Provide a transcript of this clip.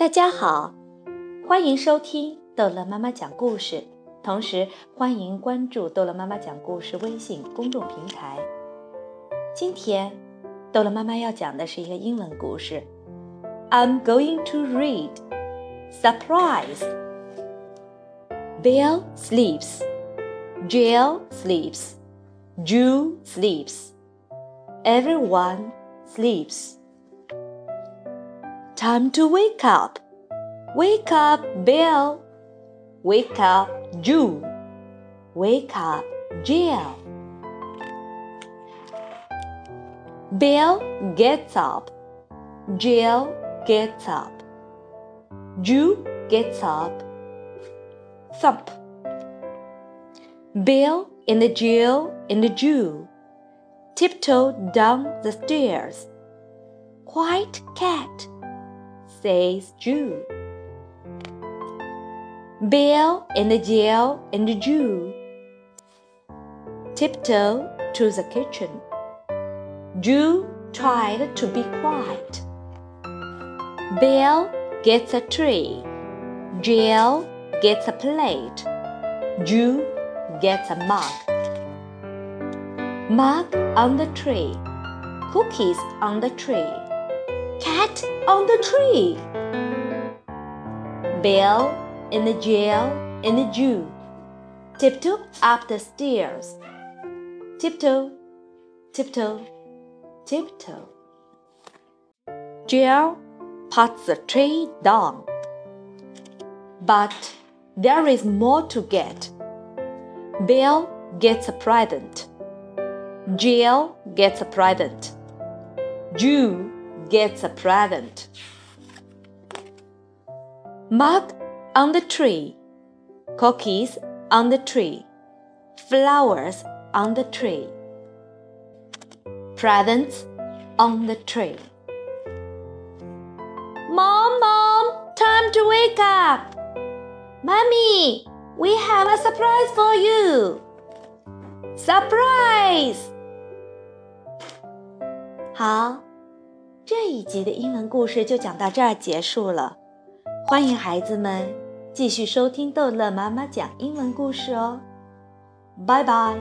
大家好，欢迎收听逗乐妈妈讲故事，同时欢迎关注逗乐妈妈讲故事微信公众平台。今天，逗乐妈妈要讲的是一个英文故事。I'm going to read. Surprise! Bill sleeps. Jill sleeps. Jew sleeps. Everyone sleeps. Time to wake up. Wake up, Bill. Wake up, Drew. Wake up, Jill. Bill gets up. Jill gets up. Drew gets up. Thump. Bill and Jill and Drew tiptoe down the stairs. White cat, says Drew. Bill and Jill and Drew tiptoe to the kitchen. Drew tried to be quiet. Bill gets a tray. Jill gets a plate. Drew gets a mug. Mug on the tray. Cookies on the tray. Cat on the tree. Bill Jill in the Drew tiptoe up the stairs. Tiptoe, tiptoe, tiptoe. Jill puts the tray down. But there is more to get. Bill gets a present. Jill gets a present. Drew gets a present. Mug on the tree. Cookies on the tree. Flowers on the tree. Presents on the tree. Mom, Mom, time to wake up. Mommy, we have a surprise for you. Surprise! 好，这一集的英文故事就讲到这儿结束了。欢迎孩子们继续收听逗乐妈妈讲英文故事哦。拜拜。